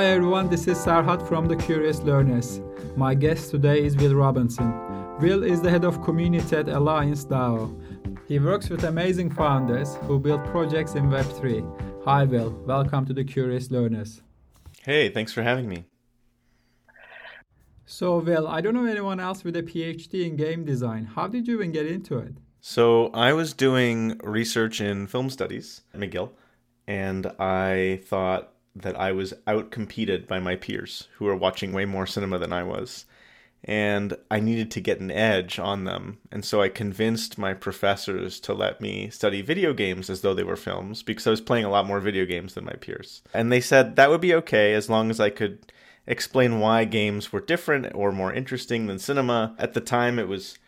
Hi everyone, this is Sarhat from the Curious Learners. My guest today is Will Robinson. Will is the head of community at Alliance DAO. He works with amazing founders who build projects in Web3. Hi Will, welcome to the Curious Learners. Hey, thanks for having me. So, Will, I don't know anyone else with a PhD in game design. How did you even get into it? So, I was doing research in film studies at McGill, and I thought that I was outcompeted by my peers who were watching way more cinema than I was. And I needed to get an edge on them. And so I convinced my professors to let me study video games as though they were films because I was playing a lot more video games than my peers. And they said that would be okay as long as I could explain why games were different or more interesting than cinema. At the time, it was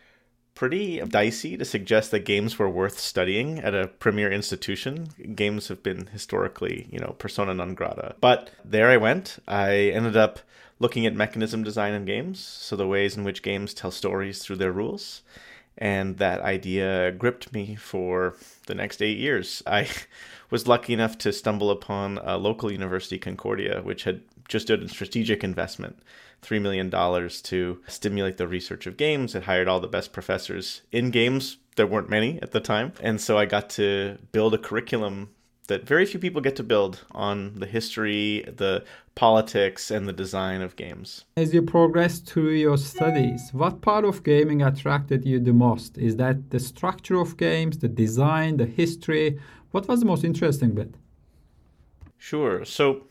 pretty dicey to suggest that games were worth studying at a premier institution. Games have been historically, you know, persona non grata. But there I went. I ended up looking at mechanism design in games, so the ways in which games tell stories through their rules. And that idea gripped me for the next eight years. I was lucky enough to stumble upon a local university, Concordia, which had just did a strategic investment, $3 million to stimulate the research of games. It hired all the best professors in games. There weren't many at the time. And so I got to build a curriculum that very few people get to build on the history, the politics, and the design of games. As you progressed through your studies, what part of gaming attracted you the most? Is that the structure of games, the design, the history? What was the most interesting bit? Sure. So,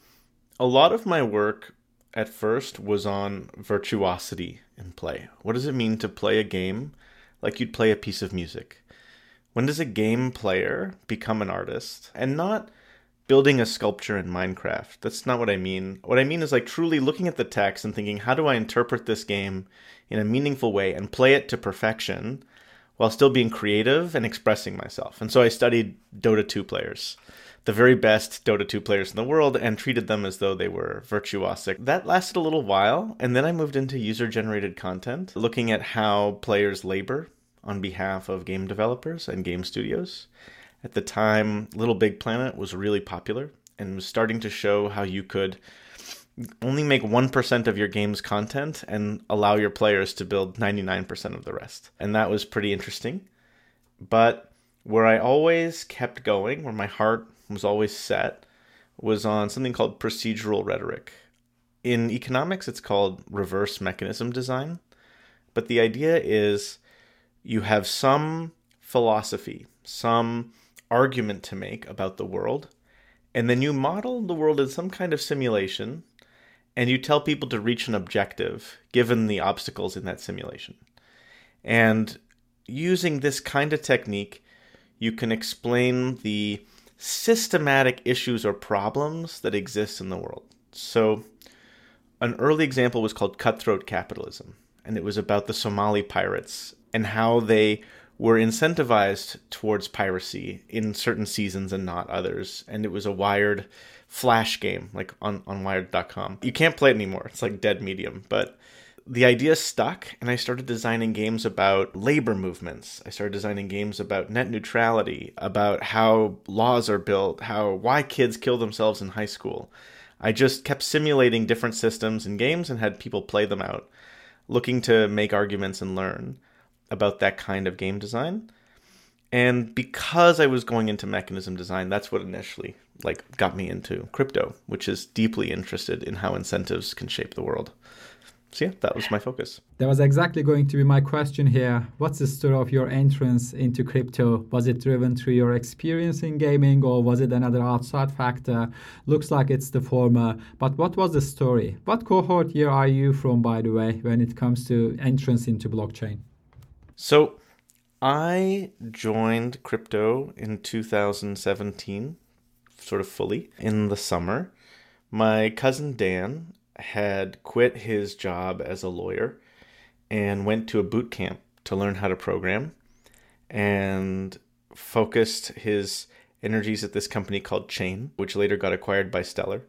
a lot of my work at first was on virtuosity in play. What does it mean to play a game like you'd play a piece of music? When does a game player become an artist? And not building a sculpture in Minecraft. That's not what I mean. What I mean is like truly looking at the text and thinking, how do I interpret this game in a meaningful way and play it to perfection while still being creative and expressing myself? And so I studied Dota 2 players the very best Dota 2 players in the world and treated them as though they were virtuosic. That lasted a little while, and then I moved into user generated content, looking at how players labor on behalf of game developers and game studios. At the time, Little Big Planet was really popular and was starting to show how you could only make 1% of your game's content and allow your players to build 99% of the rest. And that was pretty interesting. But where I always kept going, where my heart was always set was on something called procedural rhetoric. In economics, it's called reverse mechanism design. But the idea is you have some philosophy, some argument to make about the world, and then you model the world in some kind of simulation, and you tell people to reach an objective given the obstacles in that simulation. And using this kind of technique, you can explain the systematic issues or problems that exist in the world. So, an early example was called cutthroat capitalism, and it was about the Somali pirates and how they were incentivized towards piracy in certain seasons and not others. And it was a wired flash game, like on, on wired.com. You can't play it anymore, it's like dead medium, but the idea stuck and I started designing games about labor movements. I started designing games about net neutrality, about how laws are built, how why kids kill themselves in high school. I just kept simulating different systems and games and had people play them out, looking to make arguments and learn about that kind of game design. And because I was going into mechanism design, that's what initially like got me into crypto, which is deeply interested in how incentives can shape the world so yeah, that was my focus. That was exactly going to be my question here. What's the story of your entrance into crypto? Was it driven through your experience in gaming or was it another outside factor? Looks like it's the former. But what was the story? What cohort year are you from, by the way, when it comes to entrance into blockchain? So I joined crypto in 2017, sort of fully, in the summer. My cousin Dan had quit his job as a lawyer and went to a boot camp to learn how to program and focused his energies at this company called Chain, which later got acquired by Stellar.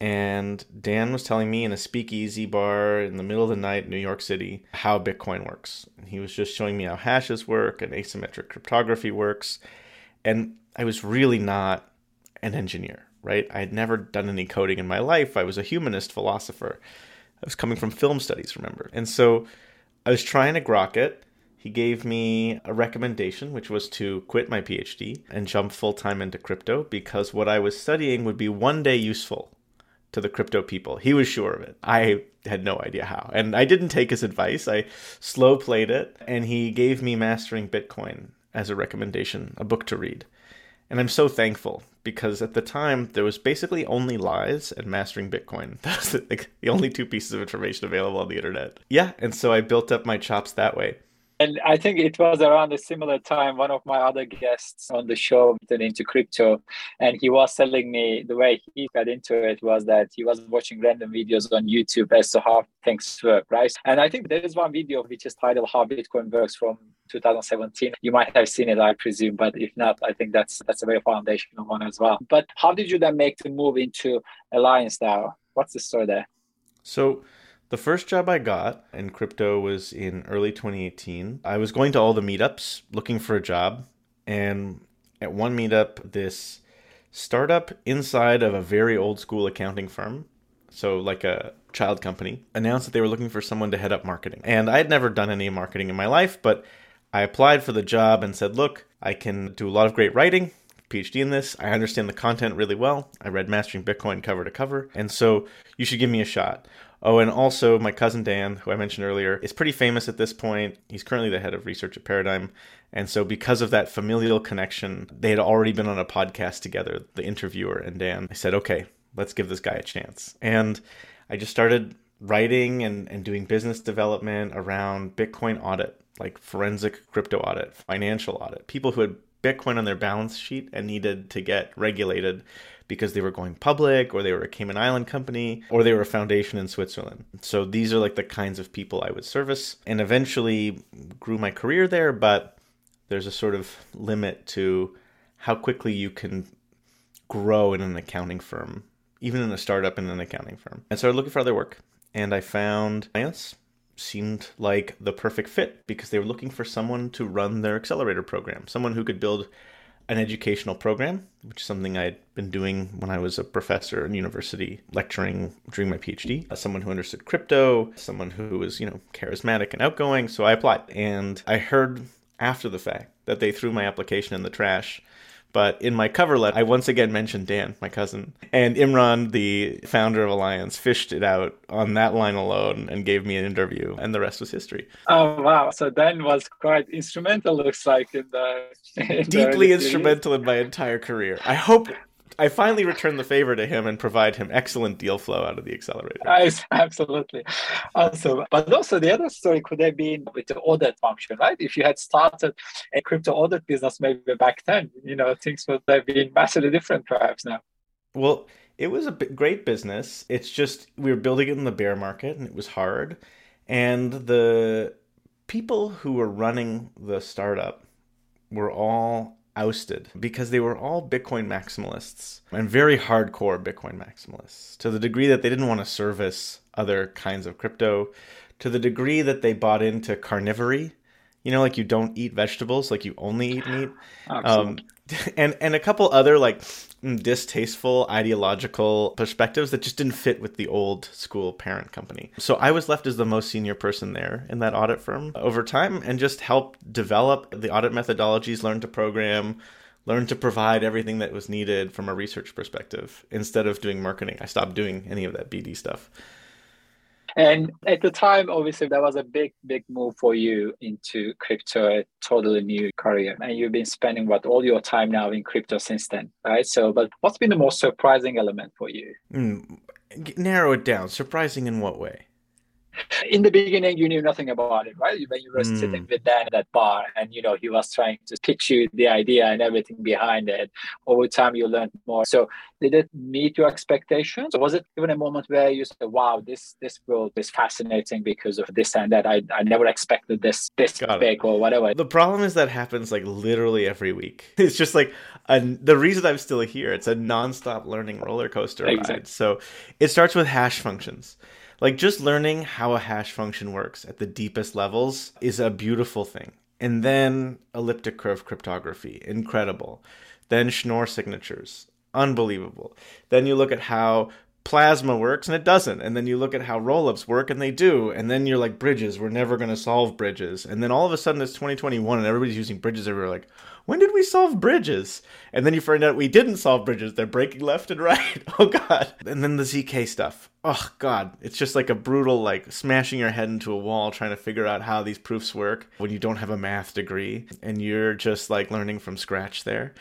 And Dan was telling me in a speakeasy bar in the middle of the night in New York City how Bitcoin works. And he was just showing me how hashes work and asymmetric cryptography works. And I was really not an engineer right? I had never done any coding in my life. I was a humanist philosopher. I was coming from film studies, remember? And so I was trying to grok it. He gave me a recommendation, which was to quit my PhD and jump full time into crypto because what I was studying would be one day useful to the crypto people. He was sure of it. I had no idea how. And I didn't take his advice. I slow played it, and he gave me Mastering Bitcoin as a recommendation, a book to read. And I'm so thankful because at the time there was basically only lies and mastering Bitcoin. That's the, the only two pieces of information available on the internet. Yeah, and so I built up my chops that way. And I think it was around a similar time, one of my other guests on the show got into crypto. And he was telling me the way he got into it was that he was watching random videos on YouTube as to how things work, right? And I think there is one video which is titled How Bitcoin Works from 2017. You might have seen it, I presume, but if not, I think that's that's a very foundational one as well. But how did you then make the move into Alliance now? What's the story there? So the first job I got in crypto was in early 2018. I was going to all the meetups looking for a job, and at one meetup, this startup inside of a very old school accounting firm, so like a child company, announced that they were looking for someone to head up marketing. And I had never done any marketing in my life, but I applied for the job and said, Look, I can do a lot of great writing. PhD in this. I understand the content really well. I read Mastering Bitcoin cover to cover. And so you should give me a shot. Oh, and also my cousin Dan, who I mentioned earlier, is pretty famous at this point. He's currently the head of research at Paradigm. And so, because of that familial connection, they had already been on a podcast together, the interviewer and Dan. I said, okay, let's give this guy a chance. And I just started writing and, and doing business development around Bitcoin audit, like forensic crypto audit, financial audit, people who had Bitcoin on their balance sheet and needed to get regulated because they were going public or they were a Cayman Island company or they were a foundation in Switzerland. So these are like the kinds of people I would service and eventually grew my career there, but there's a sort of limit to how quickly you can grow in an accounting firm, even in a startup in an accounting firm. And so started looking for other work and I found Alliance seemed like the perfect fit because they were looking for someone to run their accelerator program, someone who could build an educational program, which is something I'd been doing when I was a professor in university, lecturing during my PhD. As someone who understood crypto, someone who was, you know, charismatic and outgoing. So I applied. And I heard after the fact that they threw my application in the trash but in my cover letter, I once again mentioned Dan, my cousin. And Imran, the founder of Alliance, fished it out on that line alone and gave me an interview, and the rest was history. Oh, wow. So Dan was quite instrumental, looks like, in the. In Deeply the instrumental in my entire career. I hope I finally return the favor to him and provide him excellent deal flow out of the accelerator. Absolutely. Awesome. But also the other story could have been with the audit function, right? If you had started a crypto audit business maybe back then, you know, things would have been massively different perhaps now. Well, it was a great business. It's just we were building it in the bear market and it was hard. And the people who were running the startup were all ousted because they were all Bitcoin maximalists and very hardcore Bitcoin maximalists to the degree that they didn't want to service other kinds of crypto, to the degree that they bought into carnivory. You know, like you don't eat vegetables, like you only eat meat. Um, and and a couple other like mm, distasteful ideological perspectives that just didn't fit with the old school parent company. So I was left as the most senior person there in that audit firm over time and just helped develop the audit methodologies, learn to program, learn to provide everything that was needed from a research perspective instead of doing marketing. I stopped doing any of that BD stuff. And at the time, obviously, that was a big, big move for you into crypto, a totally new career. And you've been spending what all your time now in crypto since then, right? So, but what's been the most surprising element for you? Mm, narrow it down. Surprising in what way? In the beginning you knew nothing about it right? When you were mm. sitting with dan at that bar and you know he was trying to pitch you the idea and everything behind it over time you learned more. So did it meet your expectations? Or was it even a moment where you said wow this this world is fascinating because of this and that. I, I never expected this this Got big it. or whatever? The problem is that happens like literally every week. It's just like and the reason i'm still here it's a non-stop learning roller coaster exactly. ride so it starts with hash functions like just learning how a hash function works at the deepest levels is a beautiful thing. And then elliptic curve cryptography, incredible. Then Schnorr signatures, Unbelievable. Then you look at how plasma works and it doesn't. And then you look at how rollups work and they do. And then you're like, bridges, we're never going to solve bridges. And then all of a sudden it's 2021 and everybody's using bridges everywhere. Like, when did we solve bridges? And then you find out we didn't solve bridges. They're breaking left and right. Oh, God. And then the ZK stuff. Oh, God. It's just like a brutal, like smashing your head into a wall trying to figure out how these proofs work when you don't have a math degree and you're just like learning from scratch there.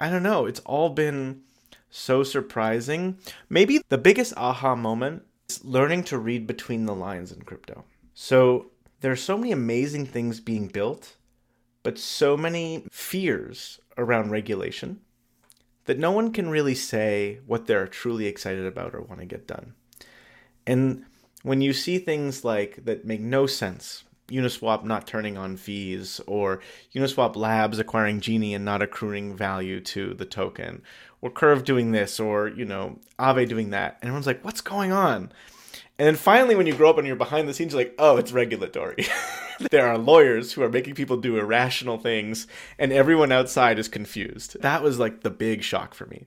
I don't know. It's all been so surprising. Maybe the biggest aha moment is learning to read between the lines in crypto. So there are so many amazing things being built, but so many fears around regulation that no one can really say what they're truly excited about or want to get done. And when you see things like that make no sense, Uniswap not turning on fees, or Uniswap Labs acquiring Genie and not accruing value to the token, or Curve doing this, or you know Aave doing that, and everyone's like, "What's going on?" And then finally, when you grow up and you're behind the scenes, you're like, "Oh, it's regulatory." there are lawyers who are making people do irrational things, and everyone outside is confused. That was like the big shock for me.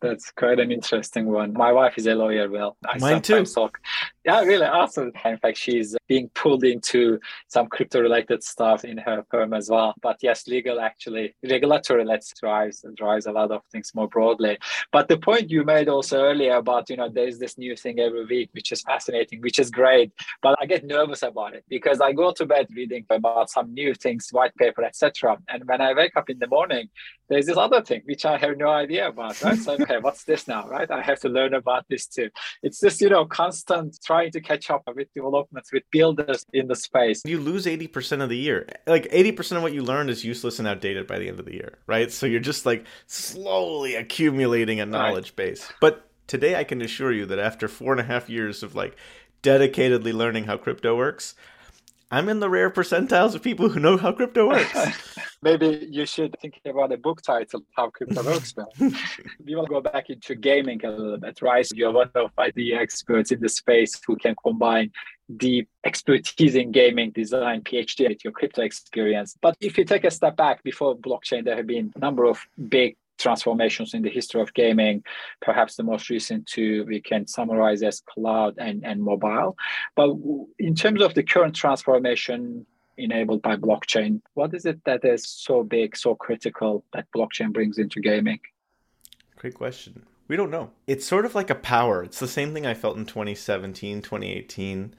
That's quite an interesting one. My wife is a lawyer. Well, I Mine too. Talk. Yeah, really awesome. In fact, she's being pulled into some crypto related stuff in her firm as well. But yes, legal actually, regulatory let's drives drives a lot of things more broadly. But the point you made also earlier about you know there's this new thing every week, which is fascinating, which is great. But I get nervous about it because I go to bed reading about some new things, white paper, etc. And when I wake up in the morning, there's this other thing which I have no idea about. Right? So okay, what's this now? Right? I have to learn about this too. It's just you know constant trying to catch up with developments with builders in the space. You lose eighty percent of the year. Like eighty percent of what you learned is useless and outdated by the end of the year. Right? So you're just like slowly accumulating a knowledge right. base. But today I can assure you that after four and a half years of like dedicatedly learning how crypto works, I'm in the rare percentiles of people who know how crypto works. Maybe you should think about a book title, How Crypto Works. we will go back into gaming a little bit, right? You're one of the experts in the space who can combine deep expertise in gaming design, PhD with your crypto experience. But if you take a step back before blockchain, there have been a number of big transformations in the history of gaming. Perhaps the most recent two we can summarize as cloud and, and mobile. But in terms of the current transformation enabled by blockchain, what is it that is so big, so critical that blockchain brings into gaming? Great question. We don't know. It's sort of like a power. It's the same thing I felt in 2017, 2018,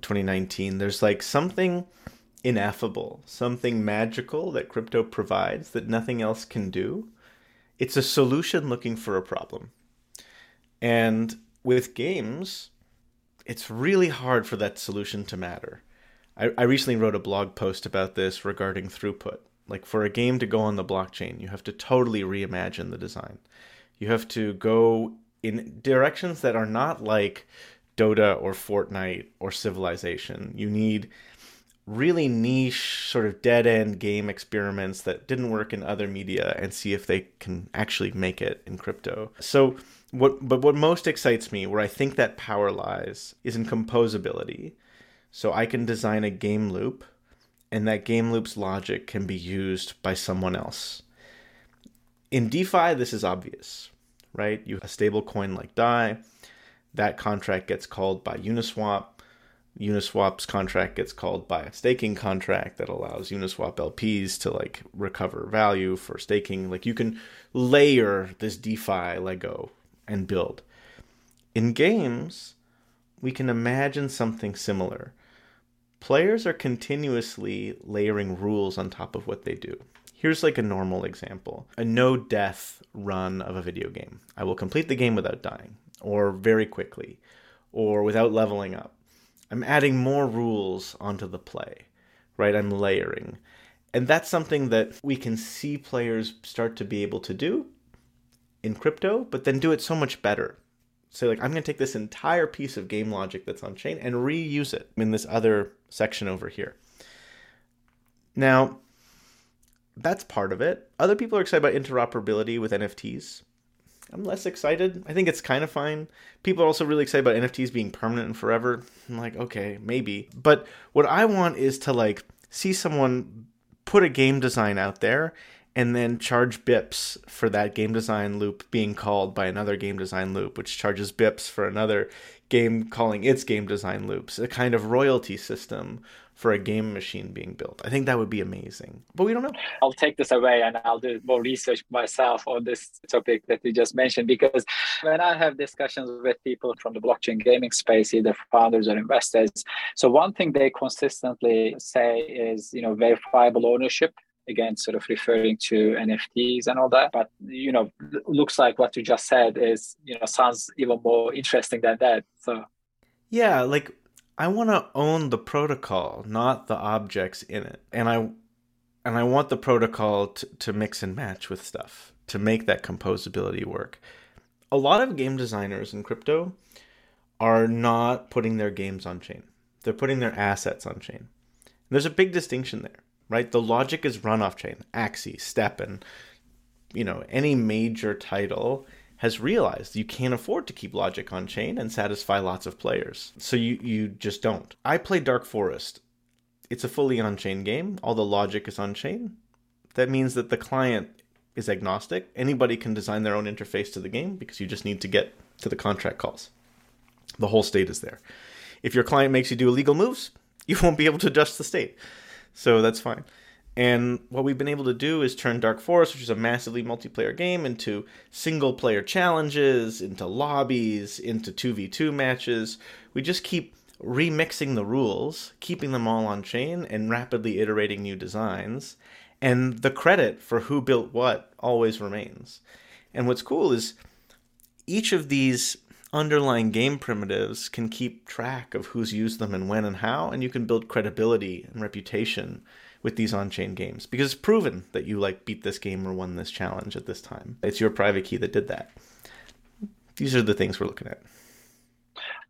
2019. There's like something ineffable, something magical that crypto provides that nothing else can do it's a solution looking for a problem. And with games, it's really hard for that solution to matter. I, I recently wrote a blog post about this regarding throughput. Like for a game to go on the blockchain, you have to totally reimagine the design. You have to go in directions that are not like Dota or Fortnite or Civilization. You need really niche sort of dead end game experiments that didn't work in other media and see if they can actually make it in crypto. So what but what most excites me where I think that power lies is in composability. So I can design a game loop and that game loop's logic can be used by someone else. In DeFi this is obvious, right? You have a stable coin like DAI, that contract gets called by Uniswap Uniswap's contract gets called by a staking contract that allows Uniswap LPs to like recover value for staking. Like you can layer this DeFi Lego and build. In games, we can imagine something similar. Players are continuously layering rules on top of what they do. Here's like a normal example a no death run of a video game. I will complete the game without dying, or very quickly, or without leveling up I'm adding more rules onto the play, right? I'm layering. And that's something that we can see players start to be able to do in crypto, but then do it so much better. So, like, I'm going to take this entire piece of game logic that's on chain and reuse it in this other section over here. Now, that's part of it. Other people are excited about interoperability with NFTs. I'm less excited. I think it's kind of fine. People are also really excited about NFTs being permanent and forever. I'm like, okay, maybe. But what I want is to like see someone put a game design out there and then charge bips for that game design loop being called by another game design loop, which charges bips for another game calling its game design loops, a kind of royalty system for a game machine being built. I think that would be amazing, but we don't know. I'll take this away and I'll do more research myself on this topic that you just mentioned because when I have discussions with people from the blockchain gaming space, either founders or investors, so one thing they consistently say is, you know, verifiable ownership again sort of referring to nfts and all that but you know looks like what you just said is you know sounds even more interesting than that so yeah like I want to own the protocol, not the objects in it. And I and I want the protocol to, to mix and match with stuff to make that composability work. A lot of game designers in crypto are not putting their games on chain. They're putting their assets on chain. And there's a big distinction there, right? The logic is run off chain. Axie, STEPN, you know, any major title has realized you can't afford to keep logic on chain and satisfy lots of players. So you, you just don't. I play Dark Forest. It's a fully on chain game. All the logic is on chain. That means that the client is agnostic. Anybody can design their own interface to the game because you just need to get to the contract calls. The whole state is there. If your client makes you do illegal moves, you won't be able to adjust the state. So that's fine. And what we've been able to do is turn Dark Forest, which is a massively multiplayer game, into single player challenges, into lobbies, into 2v2 matches. We just keep remixing the rules, keeping them all on chain, and rapidly iterating new designs. And the credit for who built what always remains. And what's cool is each of these underlying game primitives can keep track of who's used them and when and how, and you can build credibility and reputation with these on-chain games because it's proven that you like beat this game or won this challenge at this time. It's your private key that did that. These are the things we're looking at.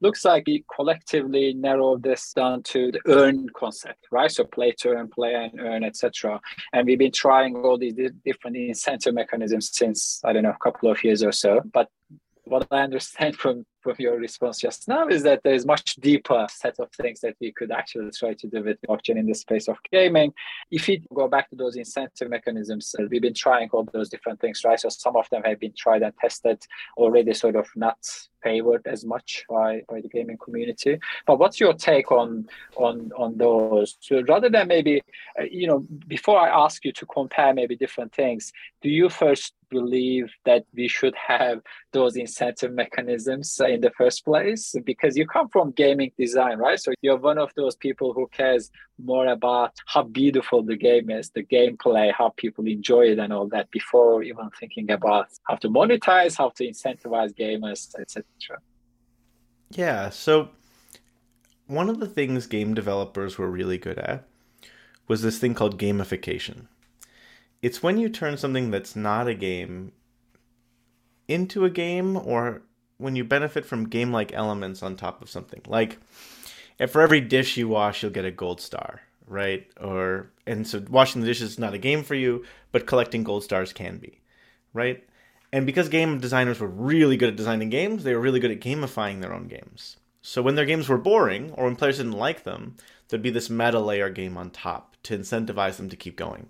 Looks like we collectively narrowed this down to the earn concept, right? So play to earn, play and earn, etc. And we've been trying all these different incentive mechanisms since I don't know a couple of years or so. But what I understand from from your response just now is that there is much deeper set of things that we could actually try to do with blockchain in the space of gaming. If we go back to those incentive mechanisms, uh, we've been trying all those different things, right? So some of them have been tried and tested already, sort of not favored as much by, by the gaming community. But what's your take on on on those? So rather than maybe, uh, you know, before I ask you to compare maybe different things, do you first believe that we should have those incentive mechanisms in the first place? Because you come from gaming design, right? So you're one of those people who cares more about how beautiful the game is, the gameplay, how people enjoy it, and all that before even thinking about how to monetize, how to incentivize gamers, etc. Yeah. So one of the things game developers were really good at was this thing called gamification. It's when you turn something that's not a game into a game or when you benefit from game like elements on top of something. Like if for every dish you wash, you'll get a gold star, right? Or and so washing the dishes is not a game for you, but collecting gold stars can be, right? And because game designers were really good at designing games, they were really good at gamifying their own games. So when their games were boring or when players didn't like them, there'd be this meta layer game on top to incentivize them to keep going.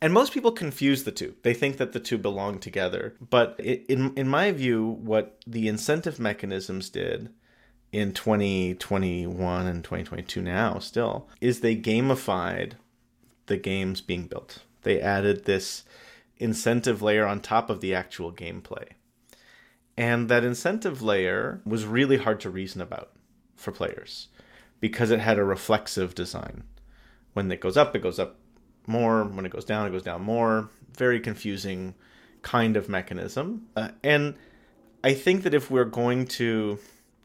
And most people confuse the two. They think that the two belong together. But in in my view, what the incentive mechanisms did in 2021 and 2022 now still is they gamified the games being built. They added this incentive layer on top of the actual gameplay. And that incentive layer was really hard to reason about for players because it had a reflexive design. When it goes up, it goes up more. When it goes down, it goes down more. Very confusing kind of mechanism. Uh, and I think that if we're going to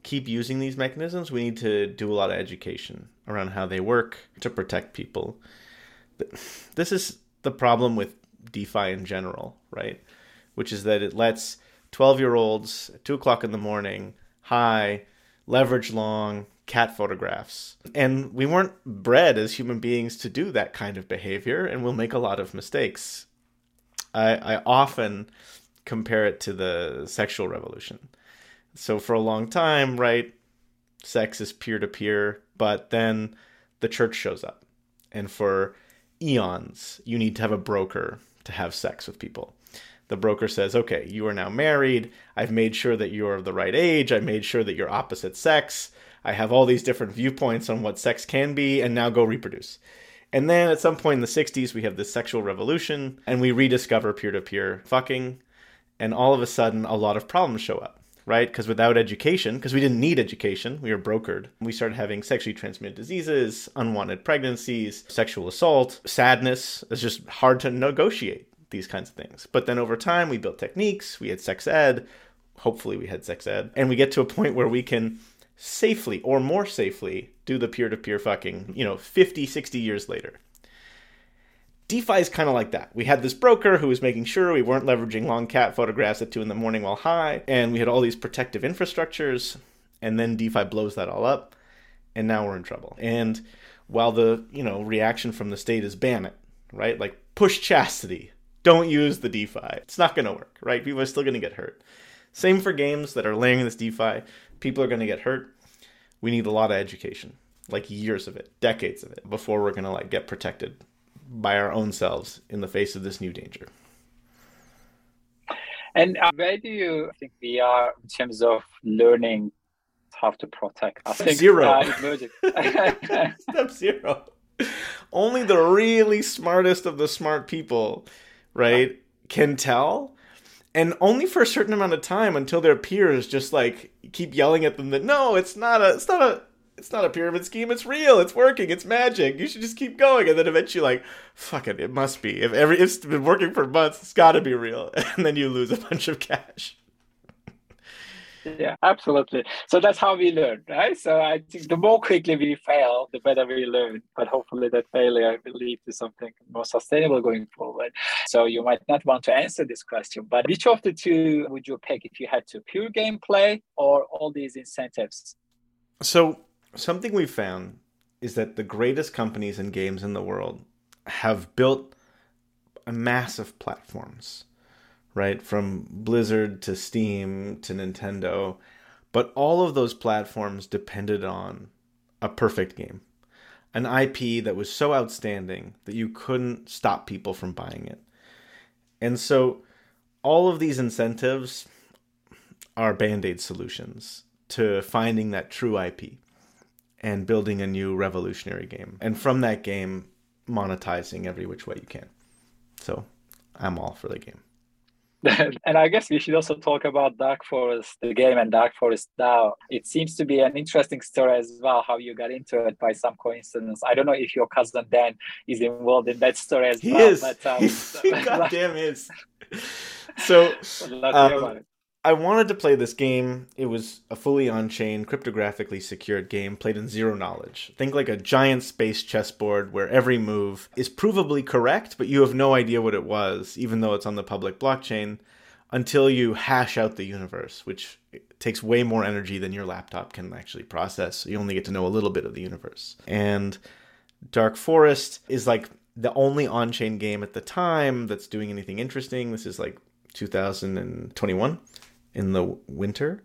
keep using these mechanisms, we need to do a lot of education around how they work to protect people. This is the problem with DeFi in general, right? Which is that it lets 12 year olds at 2 o'clock in the morning, high, leverage long, cat photographs. And we weren't bred as human beings to do that kind of behavior, and we'll make a lot of mistakes. I, I often compare it to the sexual revolution. So, for a long time, right, sex is peer to peer, but then the church shows up. And for eons, you need to have a broker to have sex with people. The broker says, okay, you are now married. I've made sure that you're of the right age. I made sure that you're opposite sex. I have all these different viewpoints on what sex can be, and now go reproduce. And then at some point in the 60s, we have this sexual revolution, and we rediscover peer to peer fucking, and all of a sudden, a lot of problems show up right? Because without education, because we didn't need education, we were brokered. We started having sexually transmitted diseases, unwanted pregnancies, sexual assault, sadness. It's just hard to negotiate these kinds of things. But then over time, we built techniques, we had sex ed, hopefully, we had sex ed, and we get to a point where we can safely or more safely do the peer to peer fucking, you know, 50, 60 years later. DeFi is kind of like that. We had this broker who was making sure we weren't leveraging long cat photographs at two in the morning while high, and we had all these protective infrastructures, and then DeFi blows that all up, and now we're in trouble. And while the you know reaction from the state is ban it, right? Like push chastity, don't use the DeFi. It's not going to work, right? People are still going to get hurt. Same for games that are layering this DeFi. People are going to get hurt. We need a lot of education, like years of it, decades of it, before we're going to like get protected by our own selves in the face of this new danger. And uh, where do you think we are in terms of learning how to protect? I think, zero. Uh, Step zero. Only the really smartest of the smart people, right, can tell. And only for a certain amount of time until their peers just like keep yelling at them that no, it's not a, it's not a, it's not a pyramid scheme. It's real. It's working. It's magic. You should just keep going. And then eventually, like, fuck it, it must be. If every it's been working for months, it's got to be real. And then you lose a bunch of cash. Yeah, absolutely. So that's how we learn, right? So I think the more quickly we fail, the better we learn. But hopefully, that failure will lead to something more sustainable going forward. So you might not want to answer this question, but which of the two would you pick if you had to pure gameplay or all these incentives? So something we've found is that the greatest companies and games in the world have built massive platforms, right? From Blizzard to Steam to Nintendo. But all of those platforms depended on a perfect game, an IP that was so outstanding that you couldn't stop people from buying it. And so all of these incentives are band aid solutions to finding that true IP and building a new revolutionary game. And from that game, monetizing every which way you can. So I'm all for the game. and I guess we should also talk about Dark Forest, the game and Dark Forest now. It seems to be an interesting story as well, how you got into it by some coincidence. I don't know if your cousin Dan is involved in that story as he well. Is. But, um, he goddamn is. So, um, I wanted to play this game. It was a fully on chain, cryptographically secured game played in zero knowledge. Think like a giant space chessboard where every move is provably correct, but you have no idea what it was, even though it's on the public blockchain, until you hash out the universe, which takes way more energy than your laptop can actually process. You only get to know a little bit of the universe. And Dark Forest is like the only on chain game at the time that's doing anything interesting. This is like 2021 in the winter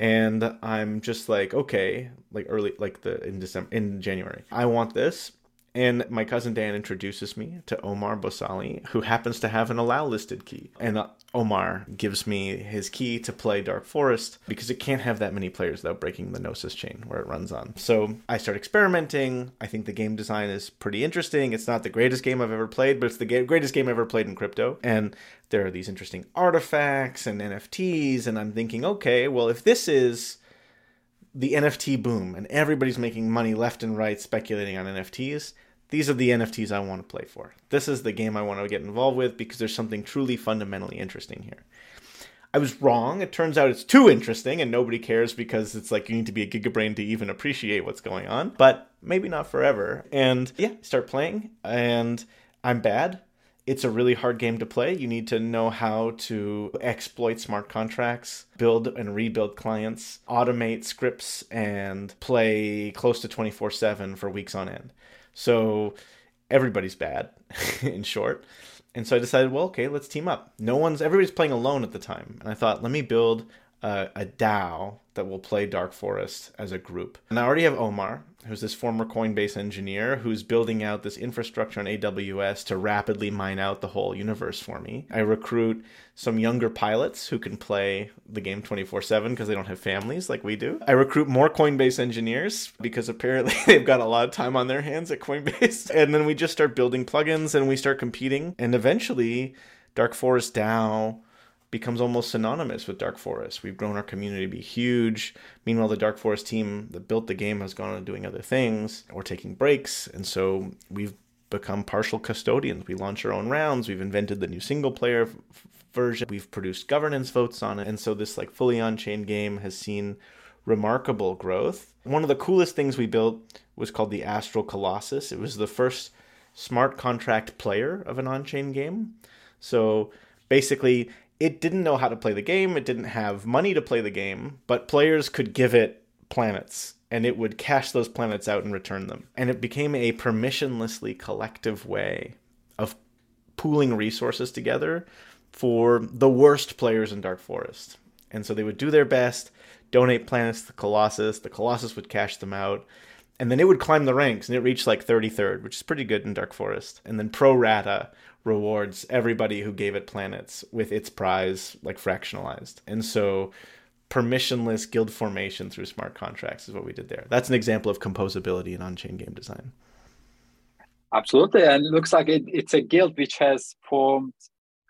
and I'm just like, okay, like early, like the in December, in January, I want this. And my cousin Dan introduces me to Omar Bosali, who happens to have an allow listed key. And uh, Omar gives me his key to play Dark Forest because it can't have that many players without breaking the Gnosis chain where it runs on. So I start experimenting. I think the game design is pretty interesting. It's not the greatest game I've ever played, but it's the greatest game I've ever played in crypto. And there are these interesting artifacts and NFTs. And I'm thinking, okay, well, if this is the NFT boom and everybody's making money left and right speculating on NFTs, these are the NFTs I want to play for. This is the game I want to get involved with because there's something truly fundamentally interesting here. I was wrong. It turns out it's too interesting and nobody cares because it's like you need to be a gigabrain to even appreciate what's going on, but maybe not forever. And yeah, start playing and I'm bad it's a really hard game to play. You need to know how to exploit smart contracts, build and rebuild clients, automate scripts, and play close to 24 7 for weeks on end. So everybody's bad, in short. And so I decided, well, okay, let's team up. No one's, everybody's playing alone at the time. And I thought, let me build a, a DAO that will play Dark Forest as a group. And I already have Omar, who's this former Coinbase engineer who's building out this infrastructure on AWS to rapidly mine out the whole universe for me. I recruit some younger pilots who can play the game 24 7 because they don't have families like we do. I recruit more Coinbase engineers because apparently they've got a lot of time on their hands at Coinbase. And then we just start building plugins and we start competing. And eventually, Dark Forest DAO becomes almost synonymous with Dark Forest. We've grown our community to be huge. Meanwhile, the Dark Forest team that built the game has gone on doing other things or taking breaks. And so we've become partial custodians. We launch our own rounds. We've invented the new single player f- version. We've produced governance votes on it. And so this like fully on chain game has seen remarkable growth. One of the coolest things we built was called the Astral Colossus. It was the first smart contract player of an on chain game. So basically, it didn't know how to play the game. It didn't have money to play the game, but players could give it planets and it would cash those planets out and return them. And it became a permissionlessly collective way of pooling resources together for the worst players in Dark Forest. And so they would do their best, donate planets to the Colossus, the Colossus would cash them out, and then it would climb the ranks and it reached like 33rd, which is pretty good in Dark Forest. And then pro rata rewards everybody who gave it planets with its prize like fractionalized. And so permissionless guild formation through smart contracts is what we did there. That's an example of composability in on-chain game design. Absolutely, and it looks like it, it's a guild which has formed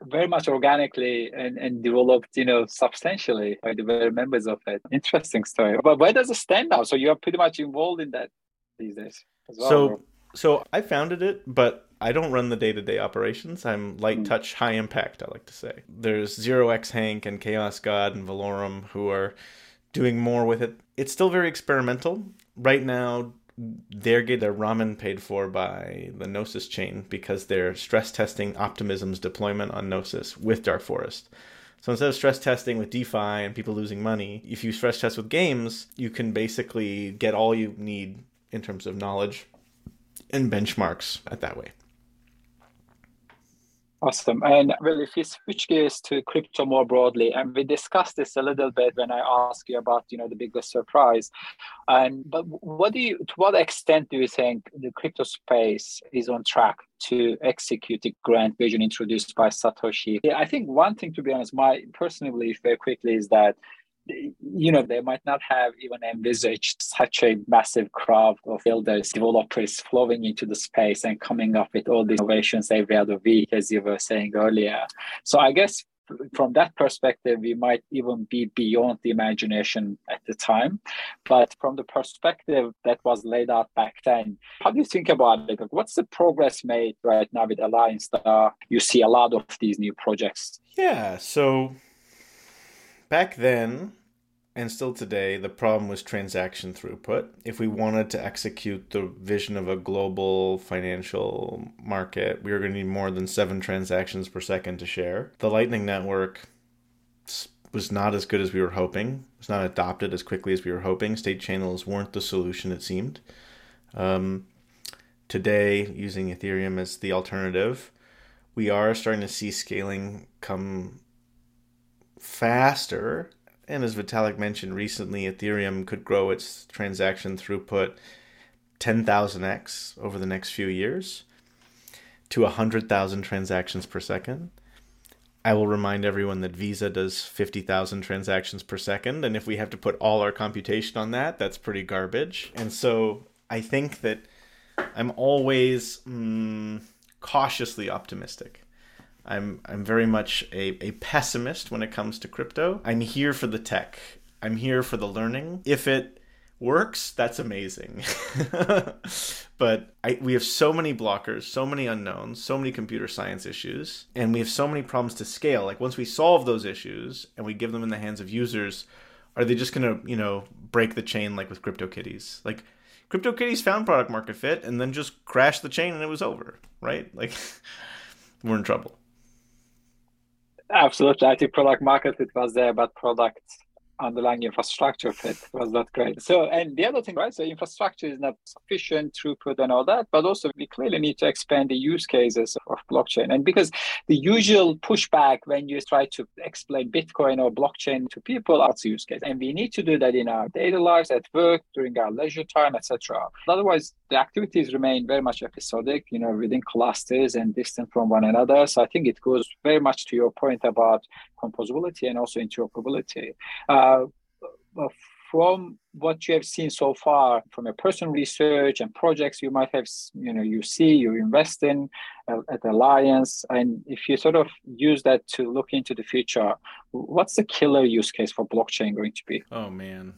very much organically and, and developed, you know, substantially by the very members of it. Interesting story. But where does it stand now? So you are pretty much involved in that these days as well. So, so I founded it, but I don't run the day to day operations. I'm light mm. touch, high impact, I like to say. There's Zero X Hank and Chaos God and Valorum who are doing more with it. It's still very experimental. Right now, they're getting their ramen paid for by the Gnosis chain because they're stress testing Optimism's deployment on Gnosis with Dark Forest. So instead of stress testing with DeFi and people losing money, if you stress test with games, you can basically get all you need in terms of knowledge and benchmarks at that way. Awesome. And well, if you switch gears to crypto more broadly, and we discussed this a little bit when I asked you about, you know, the biggest surprise. And but what do you, to what extent do you think the crypto space is on track to execute the grand vision introduced by Satoshi? Yeah, I think one thing, to be honest, my personal belief very quickly is that you know, they might not have even envisaged such a massive crowd of builders, developers flowing into the space and coming up with all these innovations every other week, as you were saying earlier. So I guess from that perspective, we might even be beyond the imagination at the time. But from the perspective that was laid out back then, how do you think about it? What's the progress made right now with Alliance? Star? Uh, you see a lot of these new projects. Yeah. So back then, and still today, the problem was transaction throughput. If we wanted to execute the vision of a global financial market, we were going to need more than seven transactions per second to share. The Lightning Network was not as good as we were hoping. It was not adopted as quickly as we were hoping. State channels weren't the solution, it seemed. Um, today, using Ethereum as the alternative, we are starting to see scaling come faster and as Vitalik mentioned recently, Ethereum could grow its transaction throughput 10,000x over the next few years to 100,000 transactions per second. I will remind everyone that Visa does 50,000 transactions per second. And if we have to put all our computation on that, that's pretty garbage. And so I think that I'm always mm, cautiously optimistic. I'm I'm very much a, a pessimist when it comes to crypto. I'm here for the tech. I'm here for the learning. If it works, that's amazing. but I, we have so many blockers, so many unknowns, so many computer science issues, and we have so many problems to scale. Like once we solve those issues and we give them in the hands of users, are they just going to, you know, break the chain like with CryptoKitties? Like CryptoKitties found product market fit and then just crashed the chain and it was over, right? Like we're in trouble. Absolutely. I think product market fit was there, but product underlying infrastructure fit was not great. So, and the other thing, right? So, infrastructure is not sufficient, throughput, and all that, but also we clearly need to expand the use cases of blockchain. And because the usual pushback when you try to explain Bitcoin or blockchain to people, are use case, and we need to do that in our daily lives, at work, during our leisure time, etc. Otherwise, the activities remain very much episodic, you know, within clusters and distant from one another. So, I think it goes very much to your point about composability and also interoperability. Uh, from what you have seen so far from your personal research and projects you might have you know you see you invest in uh, at alliance and if you sort of use that to look into the future what's the killer use case for blockchain going to be? Oh man.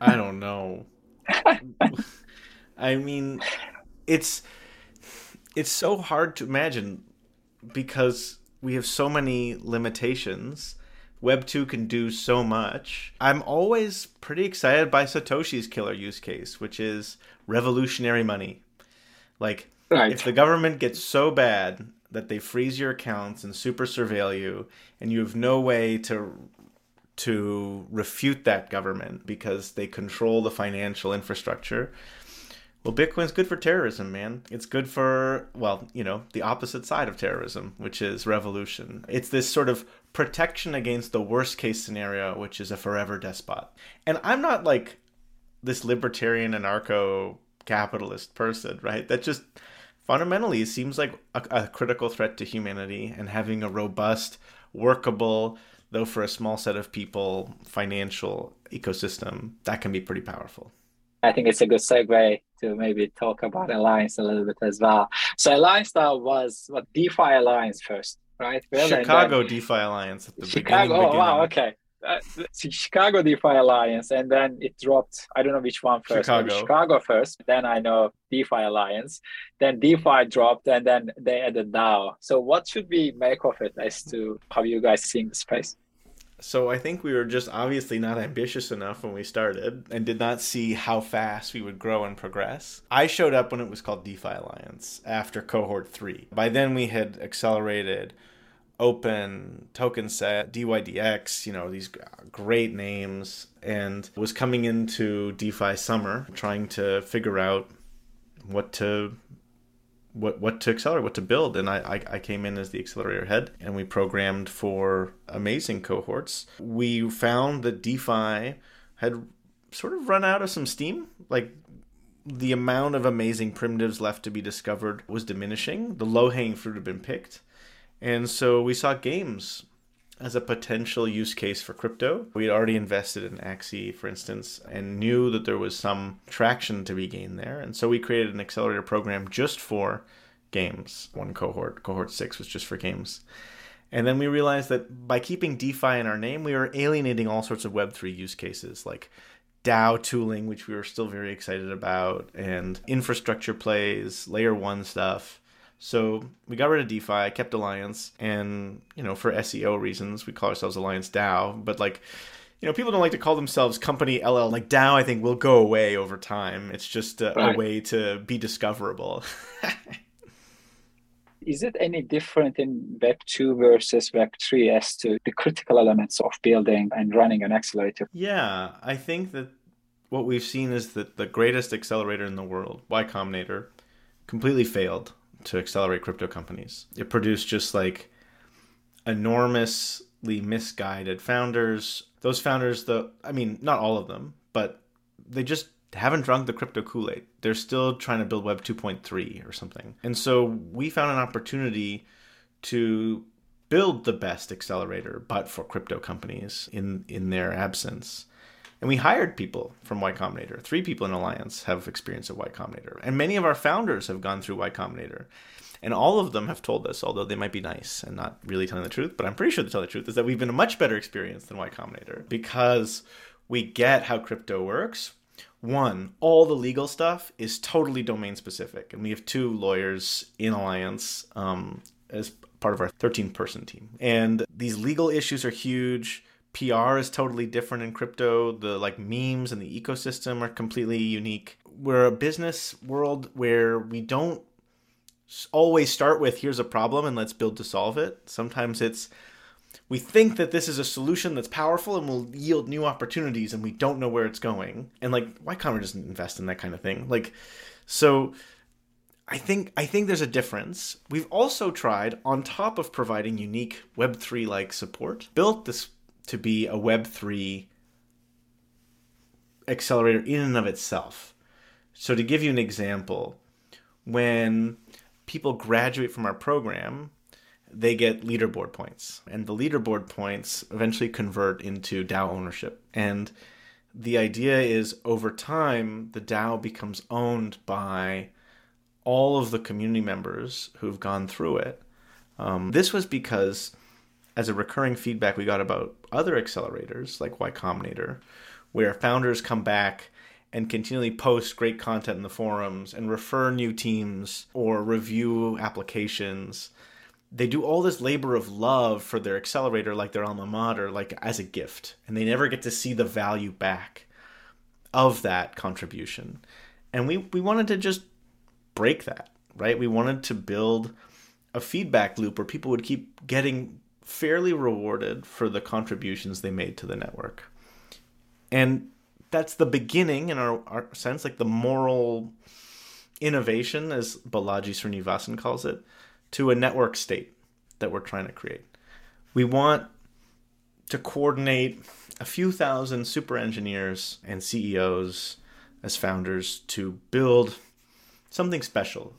I don't know. I mean it's it's so hard to imagine because we have so many limitations. Web 2 can do so much. I'm always pretty excited by Satoshi's killer use case, which is revolutionary money. Like, right. if the government gets so bad that they freeze your accounts and super surveil you, and you have no way to to refute that government because they control the financial infrastructure, well, Bitcoin's good for terrorism, man. It's good for, well, you know, the opposite side of terrorism, which is revolution. It's this sort of protection against the worst case scenario, which is a forever despot. And I'm not like this libertarian anarcho capitalist person, right? That just fundamentally seems like a, a, critical threat to humanity and having a robust, workable, though for a small set of people, financial ecosystem that can be pretty powerful. I think it's a good segue to maybe talk about Alliance a little bit as well. So Alliance was what DeFi Alliance first, right? Well, Chicago DeFi Alliance at the Chicago. Beginning, oh wow, okay. Uh, Chicago DeFi Alliance, and then it dropped. I don't know which one first. Chicago. Chicago first. Then I know DeFi Alliance. Then DeFi dropped, and then they added DAO. So what should we make of it as to how you guys seeing the space? So I think we were just obviously not ambitious enough when we started and did not see how fast we would grow and progress. I showed up when it was called DeFi Alliance after cohort 3. By then we had accelerated Opyn, Token Set, DYDX, you know, these great names and was coming into DeFi summer trying to figure out what to what what to accelerate, what to build, and I, I, I came in as the accelerator head, and we programmed for amazing cohorts. We found that DeFi had sort of run out of some steam, like the amount of amazing primitives left to be discovered was diminishing. The low hanging fruit had been picked, and so we saw games as a potential use case for crypto. We had already invested in Axie, for instance, and knew that there was some traction to be gained there. And so we created an accelerator program just for games. One cohort, cohort six, was just for games. And then we realized that by keeping DeFi in our name, we were alienating all sorts of Web3 use cases like DAO tooling, which we were still very excited about, and infrastructure plays, layer one stuff. So we got rid of DeFi, kept Alliance, and you know, for SEO reasons, we call ourselves Alliance DAO. But like, you know, people don't like to call themselves company LL. Like DAO, I think will go away over time. It's just a, right. a way to be discoverable. Is it any different in Web 2 versus Web 3 as to the critical elements of building and running an accelerator? Yeah, I think that what we've seen is that the greatest accelerator in the world, Y Combinator, completely failed to accelerate crypto companies. It produced just like enormously misguided founders. Those founders, the I mean, not all of them, but they just haven't drunk the crypto Kool Aid. They're still trying to build Web 2.3 or something. And so we found an opportunity to build the best accelerator, but for crypto companies in in their absence. And we hired people from Y Combinator. Three people in Alliance have experience at Y Combinator. And many of our founders have gone through Y Combinator. And all of them have told us, although they might be nice and not really telling the truth, but I'm pretty sure they tell the truth, is that we've been a much better experience than Y Combinator because we get how crypto works. One, all the legal stuff is totally domain specific. And we have two lawyers in Alliance um, as part of our 13 person team. And these legal issues are huge PR is totally different in crypto. The like memes and the ecosystem are completely unique. We're a business world where we don't always start with here's a problem and let's build to solve it. Sometimes it's we think that this is a solution that's powerful and will yield new opportunities and we don't know where it's going and like why we just invest in that kind of thing like so I think I think there's a difference. We've also tried, on top of providing unique Web3 like support, built this to be a Web3 accelerator in and of itself. So to give you an example, when people graduate from our program, they get leaderboard points. And the leaderboard points eventually convert into DAO ownership. And the idea is over time, the DAO becomes owned by all of the community members who've gone through it. Um, this was because, as a recurring feedback we got about other accelerators like Y Combinator, where founders come back and continually post great content in the forums and refer new teams or review applications. They do all this labor of love for their accelerator, like their alma mater, like as a gift, and they never get to see the value back of that contribution. And we, we wanted to just break that, right? We wanted to build a feedback loop where people would keep getting fairly rewarded for the contributions they made to the network. And that's the beginning, in our, our sense, like the moral innovation, as Balaji Srinivasan calls it, to a network state that we're trying to create. We want to coordinate a few thousand super engineers and CEOs as founders to build something special,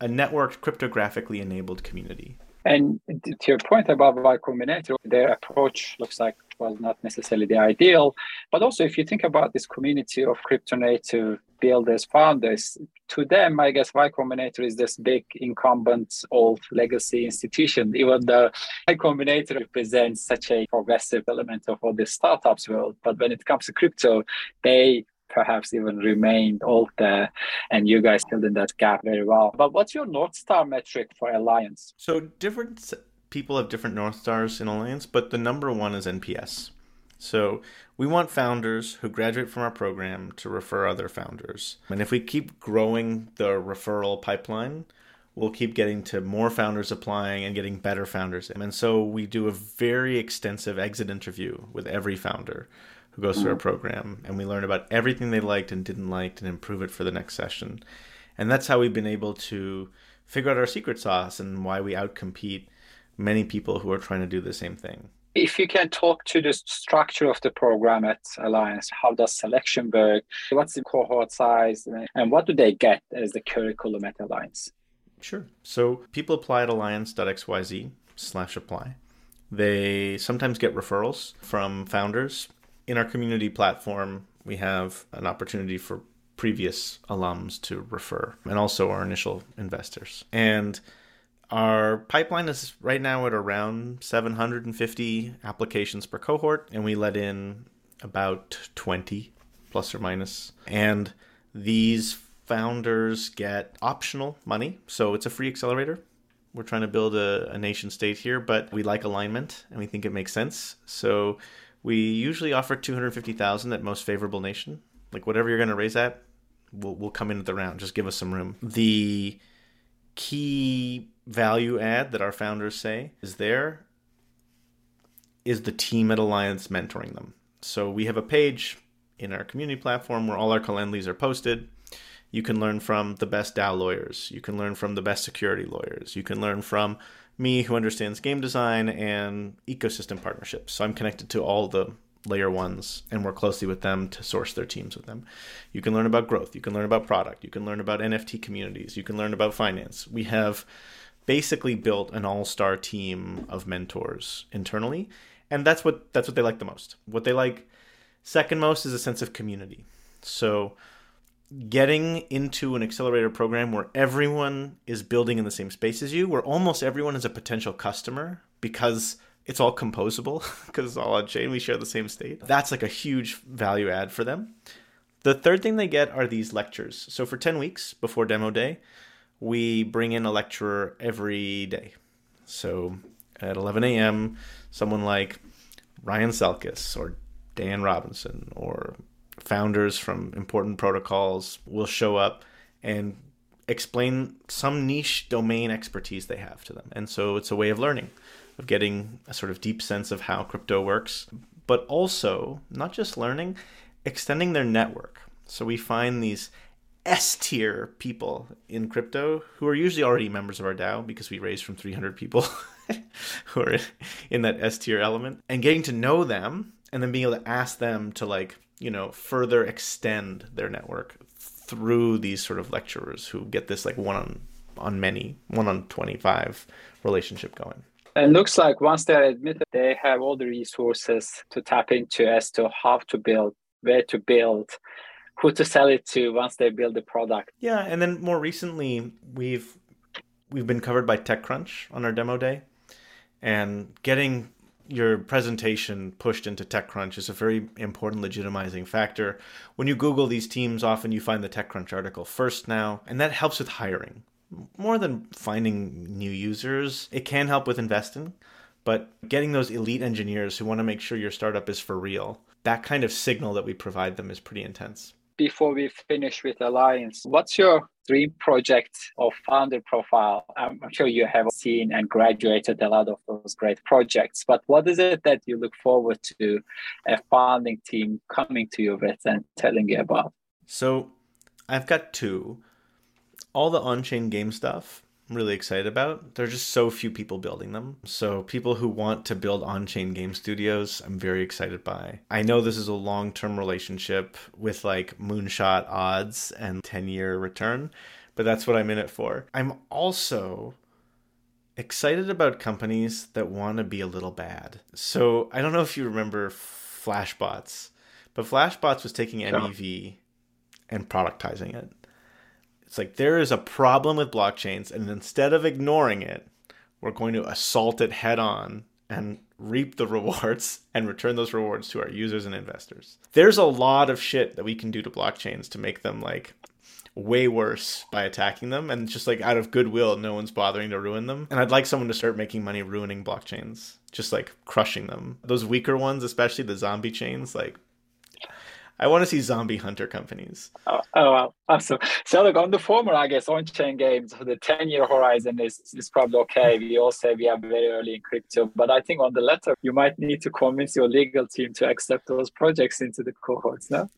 a networked, cryptographically enabled community. And to your point about Y Combinator, their approach looks like well not necessarily the ideal, but also if you think about this community of crypto native builders, founders, to them, I guess Y Combinator is this big incumbent old legacy institution, even though Y Combinator represents such a progressive element of all the startups world. But when it comes to crypto, they perhaps even remained old there and you guys filled in that gap very well. But what's your north star metric for alliance? So different people have different north stars in alliance but the number one is nps so we want founders who graduate from our program to refer other founders. And if we keep growing the referral pipeline we'll keep getting to more founders applying and getting better founders. And so we do a very extensive exit interview with every founder who goes through our mm-hmm. program, and we learn about everything they liked and didn't like and improve it for the next session. And that's how we've been able to figure out our secret sauce and why we outcompete many people who are trying to do the same thing. If you can talk to the structure of the program at Alliance, how does selection work? What's the cohort size? And what do they get as the curriculum at Alliance? Sure. So people apply at alliance.xyz slash apply. They sometimes get referrals from founders in our community platform, we have an opportunity for previous alums to refer and also our initial investors. And our pipeline is right now at around 750 applications per cohort, and we let in about 20 plus or minus. And these founders get optional money, so it's a free accelerator. We're trying to build a, a nation state here, but we like alignment and we think it makes sense. So we usually offer 250,000 at most favorable nation. Like whatever you're going to raise at, we'll we'll come in at the round. Just give us some room. The key value add that our founders say is there is the team at Alliance mentoring them. So we have a page in our community platform where all our Calendlys are posted. You can learn from the best DAO lawyers. You can learn from the best security lawyers. You can learn from me who understands game design and ecosystem partnerships. So I'm connected to all the layer ones and work closely with them to source their teams with them. You can learn about growth, you can learn about product, you can learn about NFT communities, you can learn about finance. We have basically built an all-star team of mentors internally, and that's what that's what they like the most. What they like second most is a sense of community. So getting into an accelerator program where everyone is building in the same space as you, where almost everyone is a potential customer because it's all composable because it's all on chain. We share the same state. That's like a huge value add for them. The third thing they get are these lectures. So for 10 weeks before demo day, we bring in a lecturer every day. So at 11 a.m., someone like Ryan Selkis or Dan Robinson or founders from important protocols will show up and explain some niche domain expertise they have to them. And so it's a way of learning. of getting a sort of deep sense of how crypto works, but also not just learning, extending their network. So we find these S tier people in crypto who are usually already members of our DAO because we raised from 300 people who are in that S tier element and getting to know them and then being able to ask them to like, you know, further extend their network through these sort of lecturers who get this like one on on many, one on 25 relationship going. It looks like once they're admitted, they have all the resources to tap into as to how to build, where to build, who to sell it to once they build the product. Yeah, and then more recently, we've we've been covered by TechCrunch on our demo day, and getting your presentation pushed into TechCrunch is a very important legitimizing factor. When you Google these teams, often you find the TechCrunch article first now, and that helps with hiring. More than finding new users, it can help with investing, but getting those elite engineers who want to make sure your startup is for real, that kind of signal that we provide them is pretty intense before we finish with Alliance, what's your dream project or founder profile? I'm sure you have seen and graduated a lot of those great projects, but what is it that you look forward to a founding team coming to you with and telling you about? So I've got two. All the on chain game stuff really excited about. There are just so few people building them. So people who want to build on-chain game studios, I'm very excited by. I know this is a long-term relationship with like moonshot odds and 10-year return, but that's what I'm in it for. I'm also excited about companies that want to be a little bad. So I don't know if you remember Flashbots, but Flashbots was taking MEV and productizing it. It's like there is a problem with blockchains, and instead of ignoring it, we're going to assault it head on and reap the rewards and return those rewards to our users and investors. There's a lot of shit that we can do to blockchains to make them like way worse by attacking them and just like out of goodwill no one's bothering to ruin them and i'd like someone to start making money ruining blockchains just like crushing them those weaker ones especially the zombie chains like I want to see zombie hunter companies. Oh, oh wow. awesome. So look on the former, I guess, on-chain games, the 10-year horizon is, is probably okay. We all say we are very early in crypto, but I think on the latter, you might need to convince your legal team to accept those projects into the cohorts, no?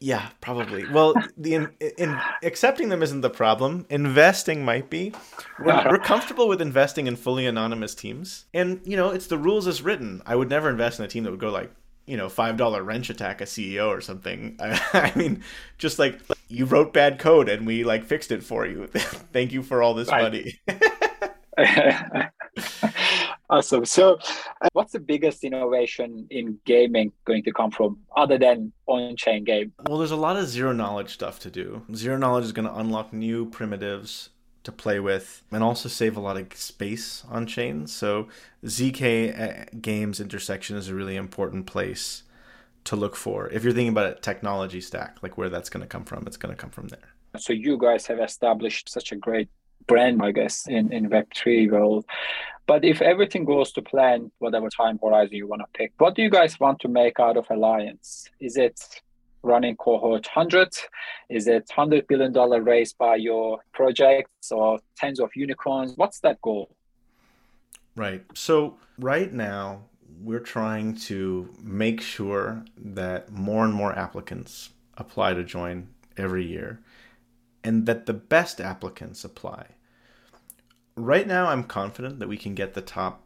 Yeah, probably. Well, the in, in, accepting them isn't the problem. Investing might be. We're, uh-huh. we're, comfortable with investing in fully anonymous teams, and you know, it's the rules as written. I would never invest in a team that would go like you know five dollar wrench attack a CEO or something. I, I, mean, just like you wrote bad code and we like fixed it for you. Thank you for all this money. awesome. So, uh, what's the biggest innovation in gaming going to come from other than on-chain game? Well, there's a lot of zero knowledge stuff to do. Zero knowledge is going to unlock new primitives to play with and also save a lot of space on chain. So ZK uh, games intersection is a really important place to look for. If you're thinking about a technology stack, like where that's going to come from, it's going to come from there. So you guys have established such a great brand, I guess, in, in Web3 world. But if everything goes to plan, whatever time horizon you want to pick, what do you guys want to make out of Alliance? Is it running cohort 100? Is it $100 billion raised by your projects or tens of unicorns? What's that goal? Right. So, right now, we're trying to make sure that more and more applicants apply to join every year and that the best applicants apply. Right now, I'm confident that we can get the top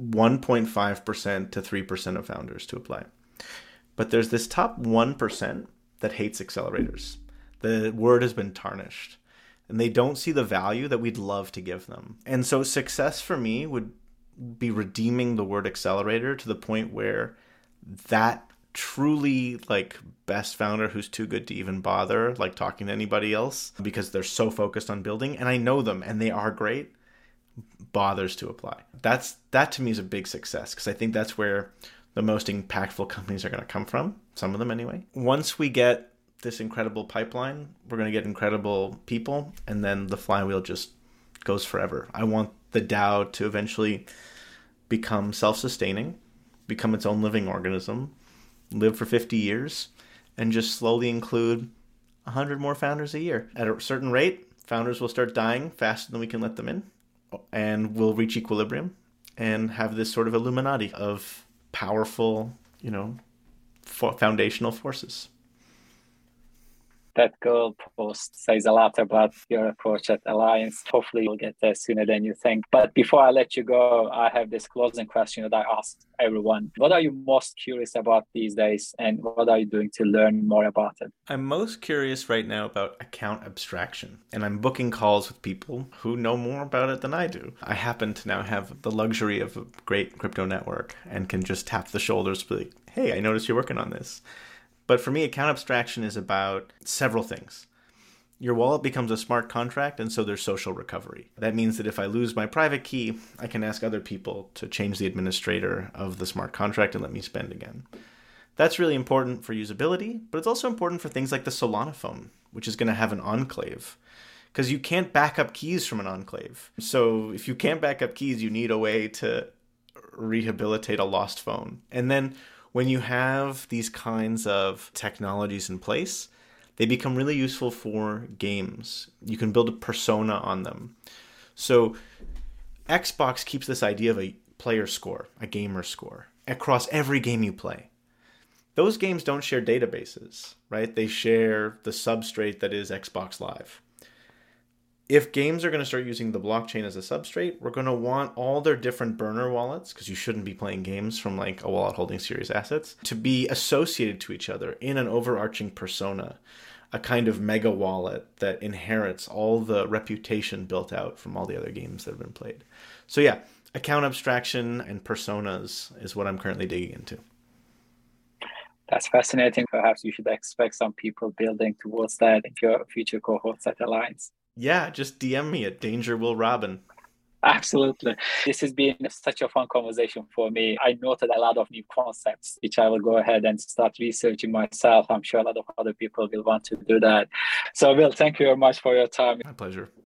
1.5% to 3% of founders to apply. But there's this top 1% that hates accelerators. The word has been tarnished and they don't see the value that we'd love to give them. And so success for me would be redeeming the word accelerator to the point where that truly like best founder who's too good to even bother like talking to anybody else because they're so focused on building and I know them and they are great bothers to apply. That's that to me is a big success because I think that's where the most impactful companies are going to come from, some of them anyway. Once we get this incredible pipeline, we're going to get incredible people, and then the flywheel just goes forever. I want the DAO to eventually become self sustaining, become its own living organism, live for 50 years, and just slowly include 100 more founders a year. At a certain rate, founders will start dying faster than we can let them in. and we'll reach equilibrium and have this sort of Illuminati of powerful, you know, foundational forces that goal post says a lot about your approach at Alliance. Hopefully, you'll get there sooner than you think. But before I let you go, I have this closing question that I ask everyone. What are you most curious about these days, and what are you doing to learn more about it? I'm most curious right now about account abstraction, and I'm booking calls with people who know more about it than I do. I happen to now have the luxury of a great crypto network and can just tap the shoulders, be like, hey, I noticed you're working on this but for me, account abstraction is about several things. Your wallet becomes a smart contract, and so there's social recovery. That means that if I lose my private key, I can ask other people to change the administrator of the smart contract and let me spend again. That's really important for usability, but it's also important for things like the Solana phone, which is going to have an enclave. Because you can't back up keys from an enclave. So if you can't back up keys, you need a way to rehabilitate a lost phone. And then when you have these kinds of technologies in place, they become really useful for games. You can build a persona on them. So Xbox keeps this idea of a player score, a gamer score, across every game you play. Those games don't share databases, right? They share the substrate that is Xbox Live if games are going to start using the blockchain as a substrate, we're going to want all their different burner wallets, because you shouldn't be playing games from like a wallet holding serious assets, to be associated to each other in an overarching persona, a kind of mega wallet that inherits all the reputation built out from all the other games that have been played. So, yeah, account abstraction and personas is what I'm currently digging into. That's fascinating. Perhaps you should expect some people building towards that in your future cohorts at Alliance. Yeah, just DM me at Danger Will Robin. Absolutely. This has been such a fun conversation for me. I noted a lot of new concepts, which I will go ahead and start researching myself. I'm sure a lot of other people will want to do that. So, Will, thank you very much for your time. My pleasure.